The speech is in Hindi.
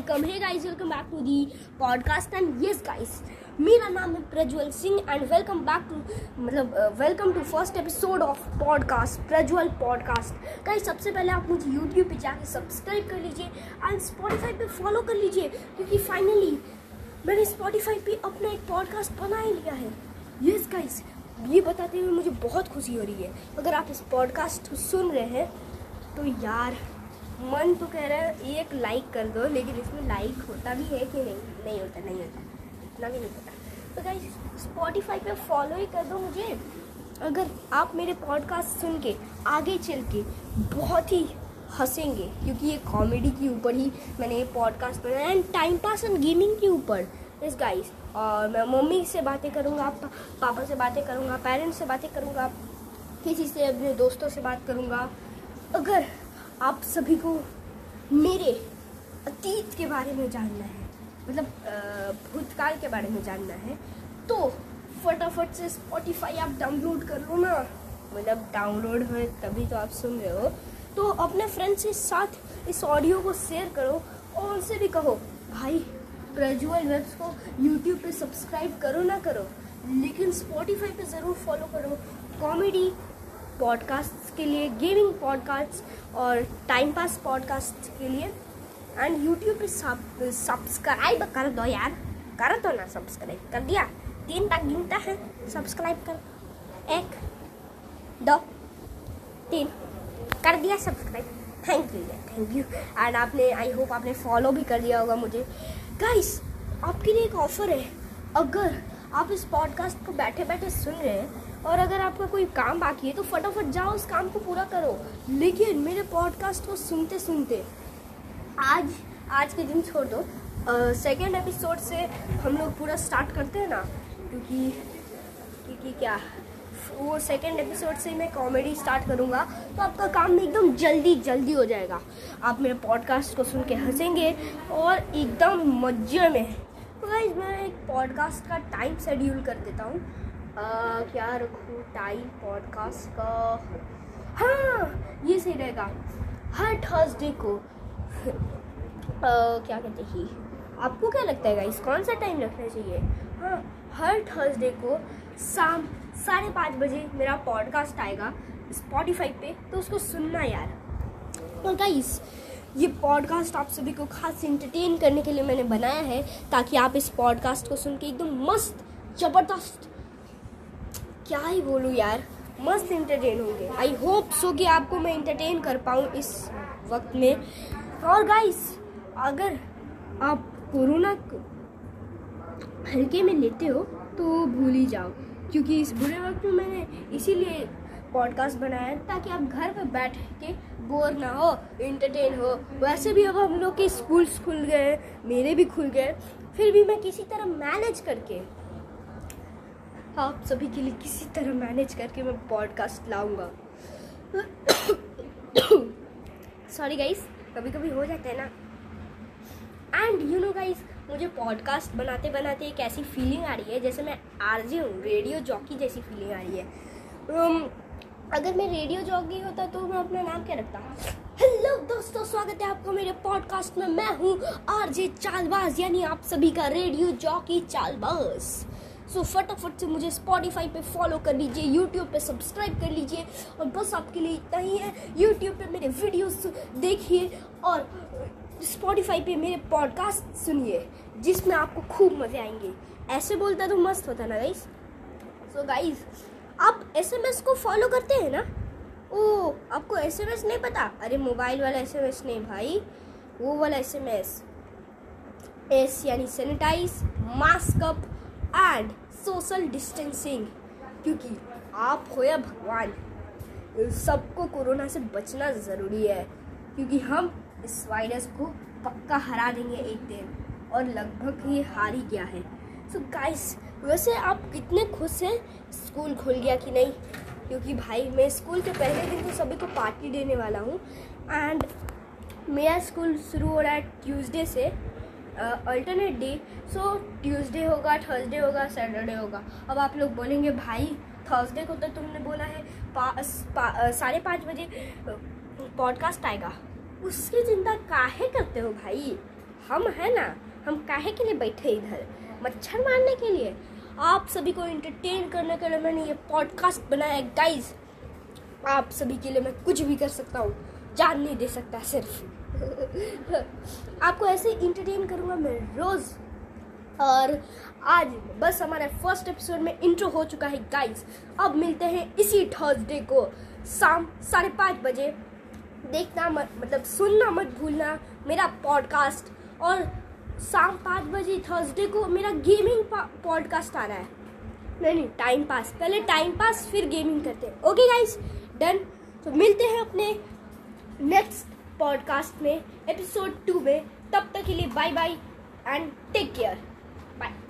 Welcome. Hey guys welcome back to the podcast and yes guys मेरा नाम है Prajwal Singh and welcome back to मतलब welcome to first episode of podcast Prajwal podcast guys सबसे पहले आप मुझे यूट्यूब पे जाके सब्सक्राइब कर लीजिए एंड स्पॉटिफाई पे फॉलो कर लीजिए, क्योंकि फाइनली मैंने स्पॉटिफाई पे अपना एक पॉडकास्ट बना ही लिया है। यस गाइस ये बताते हुए मुझे बहुत खुशी हो रही है। अगर आप इस पॉडकास्ट सुन रहे हैं तो यार मन तो कह रहा है एक लाइक कर दो, लेकिन इसमें लाइक होता भी है कि नहीं? नहीं होता नहीं होता। इतना भी नहीं होता। तो गाइस स्पॉटिफाई पे फॉलो ही कर दो मुझे। अगर आप मेरे पॉडकास्ट सुन के, आगे चल के बहुत ही हंसेंगे, क्योंकि ये कॉमेडी के ऊपर ही मैंने ये पॉडकास्ट बनाया and time pass and gaming के ऊपर। इस गाइस और मैं मम्मी से बातें करूँगा पापा से बातें करूँगा पेरेंट्स से बातें करूँगा, किसी से अपने दोस्तों से बात करूँगा। अगर आप सभी को मेरे अतीत के बारे में जानना है मतलब भूतकाल के बारे में जानना है। तो फटाफट से स्पॉटिफाई आप डाउनलोड कर लो ना। मतलब डाउनलोड हो, तभी तो आप सुन रहे हो। तो अपने फ्रेंड्स के साथ इस ऑडियो को शेयर करो और उनसे भी कहो, भाई प्रज्वल वेब्स को यूट्यूब पे सब्सक्राइब करो ना करो। लेकिन स्पॉटिफाई पे ज़रूर फॉलो करो। कॉमेडी पॉडकास्ट के लिए गेमिंग पॉडकास्ट और टाइम पास पॉडकास्ट के लिए. एंड यूट्यूब पे सब्सक्राइब कर दो यार. कर दो ना सब्सक्राइब कर दिया. तीन तक गिनता है. सब्सक्राइब कर. एक, दो, तीन. कर दिया subscribe thank you thank you and आपने आई होप आपने फॉलो भी कर दिया होगा मुझे. गाइस आपके लिए एक ऑफ़र है. अगर आप इस पॉडकास्ट को बैठे बैठे सुन रहे हैं और अगर आपका कोई काम बाकी है तो फटाफट जाओ, उस काम को पूरा करो। लेकिन मेरे पॉडकास्ट को सुनते सुनते आज आज के दिन छोड़ दो सेकेंड एपिसोड से हम लोग पूरा स्टार्ट करते हैं ना, क्योंकि क्योंकि क्या, वो सेकेंड एपिसोड से मैं कॉमेडी स्टार्ट करूँगा तो आपका काम एकदम जल्दी जल्दी हो जाएगा। आप मेरे पॉडकास्ट को सुन के हंसेंगे और एकदम मज़े में तो मैं एक पॉडकास्ट का टाइम शेड्यूल कर देता हूँ। क्या रखूँ? टाइम पॉडकास्ट का हाँ ये सही रहेगा। हर थर्सडे को आ, क्या कहते हैं? आपको क्या लगता है गाइस कौन सा टाइम रखना चाहिए? हाँ हर थर्सडे को शाम साढ़े पाँच बजे मेरा पॉडकास्ट आएगा स्पॉटिफाई पे तो उसको सुनना यार। और गाइस ये पॉडकास्ट आप सभी को खास इंटरटेन करने के लिए मैंने बनाया है ताकि आप इस पॉडकास्ट को सुन के एकदम मस्त, ज़बरदस्त, क्या ही बोलूँ यार, मस्त इंटरटेन होंगे। आई होप सो कि आपको मैं इंटरटेन कर पाऊँ इस वक्त में। और गाइस अगर आप कोरोना को हल्के में लेते हो तो भूल ही जाओ, क्योंकि इस बुरे वक्त में मैंने इसीलिए पॉडकास्ट बनाया ताकि आप घर पर बैठ के बोर ना हो इंटरटेन हो। वैसे भी अब हम लोग के स्कूल्स खुल गए मेरे भी खुल गए फिर भी मैं किसी तरह मैनेज करके आप सभी के लिए किसी तरह मैनेज करके मैं पॉडकास्ट लाऊँगा। सॉरी गाइस कभी कभी हो जाता है ना। एंड यू नो गाइस मुझे पॉडकास्ट बनाते बनाते एक ऐसी फीलिंग आ रही है जैसे मैं आरजे हूँ रेडियो जॉकी जैसी फीलिंग आ रही है। Um, अगर मैं रेडियो जॉकी होता तो मैं अपना नाम क्या रखता? हेलो दोस्तों, स्वागत है आपका मेरे पॉडकास्ट में। मैं हूँ आरजे चालबाज, यानी आप सभी का रेडियो जॉकी चालबाज। सो फटाफट से मुझे स्पॉटिफाई पे फॉलो कर लीजिए यूट्यूब पे सब्सक्राइब कर लीजिए, और बस आपके लिए इतना ही है। यूट्यूब पे मेरे वीडियोस देखिए और स्पॉटिफाई पे मेरे पॉडकास्ट सुनिए, जिसमें आपको खूब मज़े आएँगे। ऐसे बोलता तो मस्त होता ना गाइस सो गाइस आप एस को फॉलो करते हैं ना? ओ आपको एसएमएस नहीं पता? अरे मोबाइल वाला एसएमएस नहीं भाई। वो वाला एस एम एस यानी sanitise mask up and social distancing क्योंकि आप हो या भगवान, सबको कोरोना से बचना ज़रूरी है। क्योंकि हम इस वायरस को पक्का हरा देंगे एक दिन और लगभग ये हार ही गया है। सो so गाइस वैसे आप कितने खुश हैं स्कूल खुल गया कि नहीं? क्योंकि भाई, मैं स्कूल के पहले दिन तो सभी को पार्टी देने वाला हूँ। एंड मेरा स्कूल शुरू हो रहा है ट्यूसडे से अल्टरनेट डे सो ट्यूसडे होगा थर्सडे होगा सैटरडे होगा। अब आप लोग बोलेंगे, भाई थर्सडे को तो तुमने बोला है साढ़े पाँच बजे पॉडकास्ट आएगा। उसकी चिंता काहे करते हो भाई? हम है ना, हम काहे के लिए बैठे इधर? मच्छर मारने के लिए। आप सभी को इंटरटेन करने के लिए मैंने ये पॉडकास्ट बनाया है गाइज़ आप सभी के लिए मैं कुछ भी कर सकता हूँ, जान नहीं दे सकता सिर्फ़। आपको ऐसे इंटरटेन करूँगा मैं रोज़। और आज बस हमारे फ़र्स्ट एपिसोड में इंट्रो हो चुका है गाइस अब मिलते हैं इसी थर्सडे को शाम साढ़े पाँच बजे। देखना मत मतलब सुनना मत भूलना मेरा पॉडकास्ट और शाम पाँच बजे थर्सडे को मेरा गेमिंग पॉडकास्ट आ रहा है। नहीं नहीं टाइम पास पहले टाइम पास फिर गेमिंग करते हैं। ओके गाइस डन तो मिलते हैं अपने नेक्स्ट पॉडकास्ट में एपिसोड टू में। तब तक के लिए bye bye and take care bye